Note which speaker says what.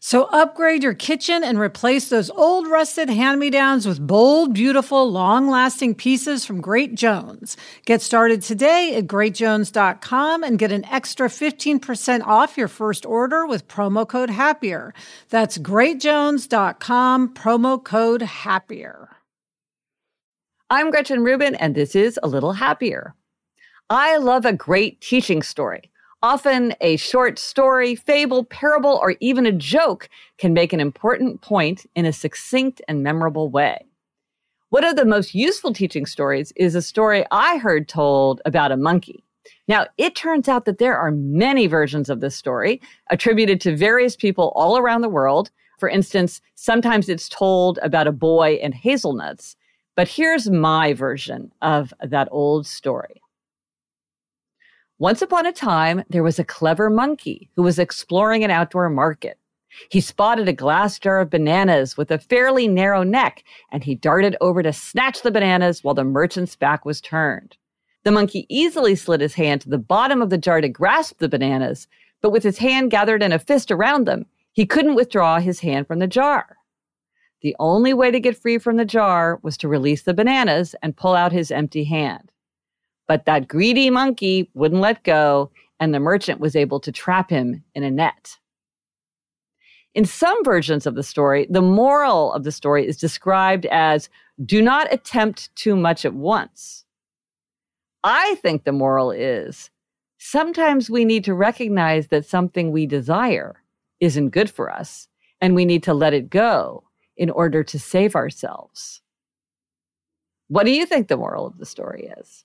Speaker 1: So upgrade your kitchen and replace those old rusted hand-me-downs with bold, beautiful, long-lasting pieces from Great Jones. Get started today at greatjones.com and get an extra 15% off your first order with promo code HAPPIER. That's greatjones.com, promo code HAPPIER.
Speaker 2: I'm Gretchen Rubin and this is A Little Happier. I love a great teaching story. Often, a short story, fable, parable, or even a joke can make an important point in a succinct and memorable way. One of the most useful teaching stories is a story I heard told about a monkey. Now, it turns out that there are many versions of this story attributed to various people all around the world. For instance, sometimes it's told about a boy and hazelnuts. But here's my version of that old story. Once upon a time, there was a clever monkey who was exploring an outdoor market. He spotted a glass jar of bananas with a fairly narrow neck, and he darted over to snatch the bananas while the merchant's back was turned. The monkey easily slid his hand to the bottom of the jar to grasp the bananas, but with his hand gathered in a fist around them, he couldn't withdraw his hand from the jar. The only way to get free from the jar was to release the bananas and pull out his empty hand. But that greedy monkey wouldn't let go, and the merchant was able to trap him in a net. In some versions of the story, the moral of the story is described as do not attempt too much at once. I think the moral is sometimes we need to recognize that something we desire isn't good for us, and we need to let it go in order to save ourselves. What do you think the moral of the story is?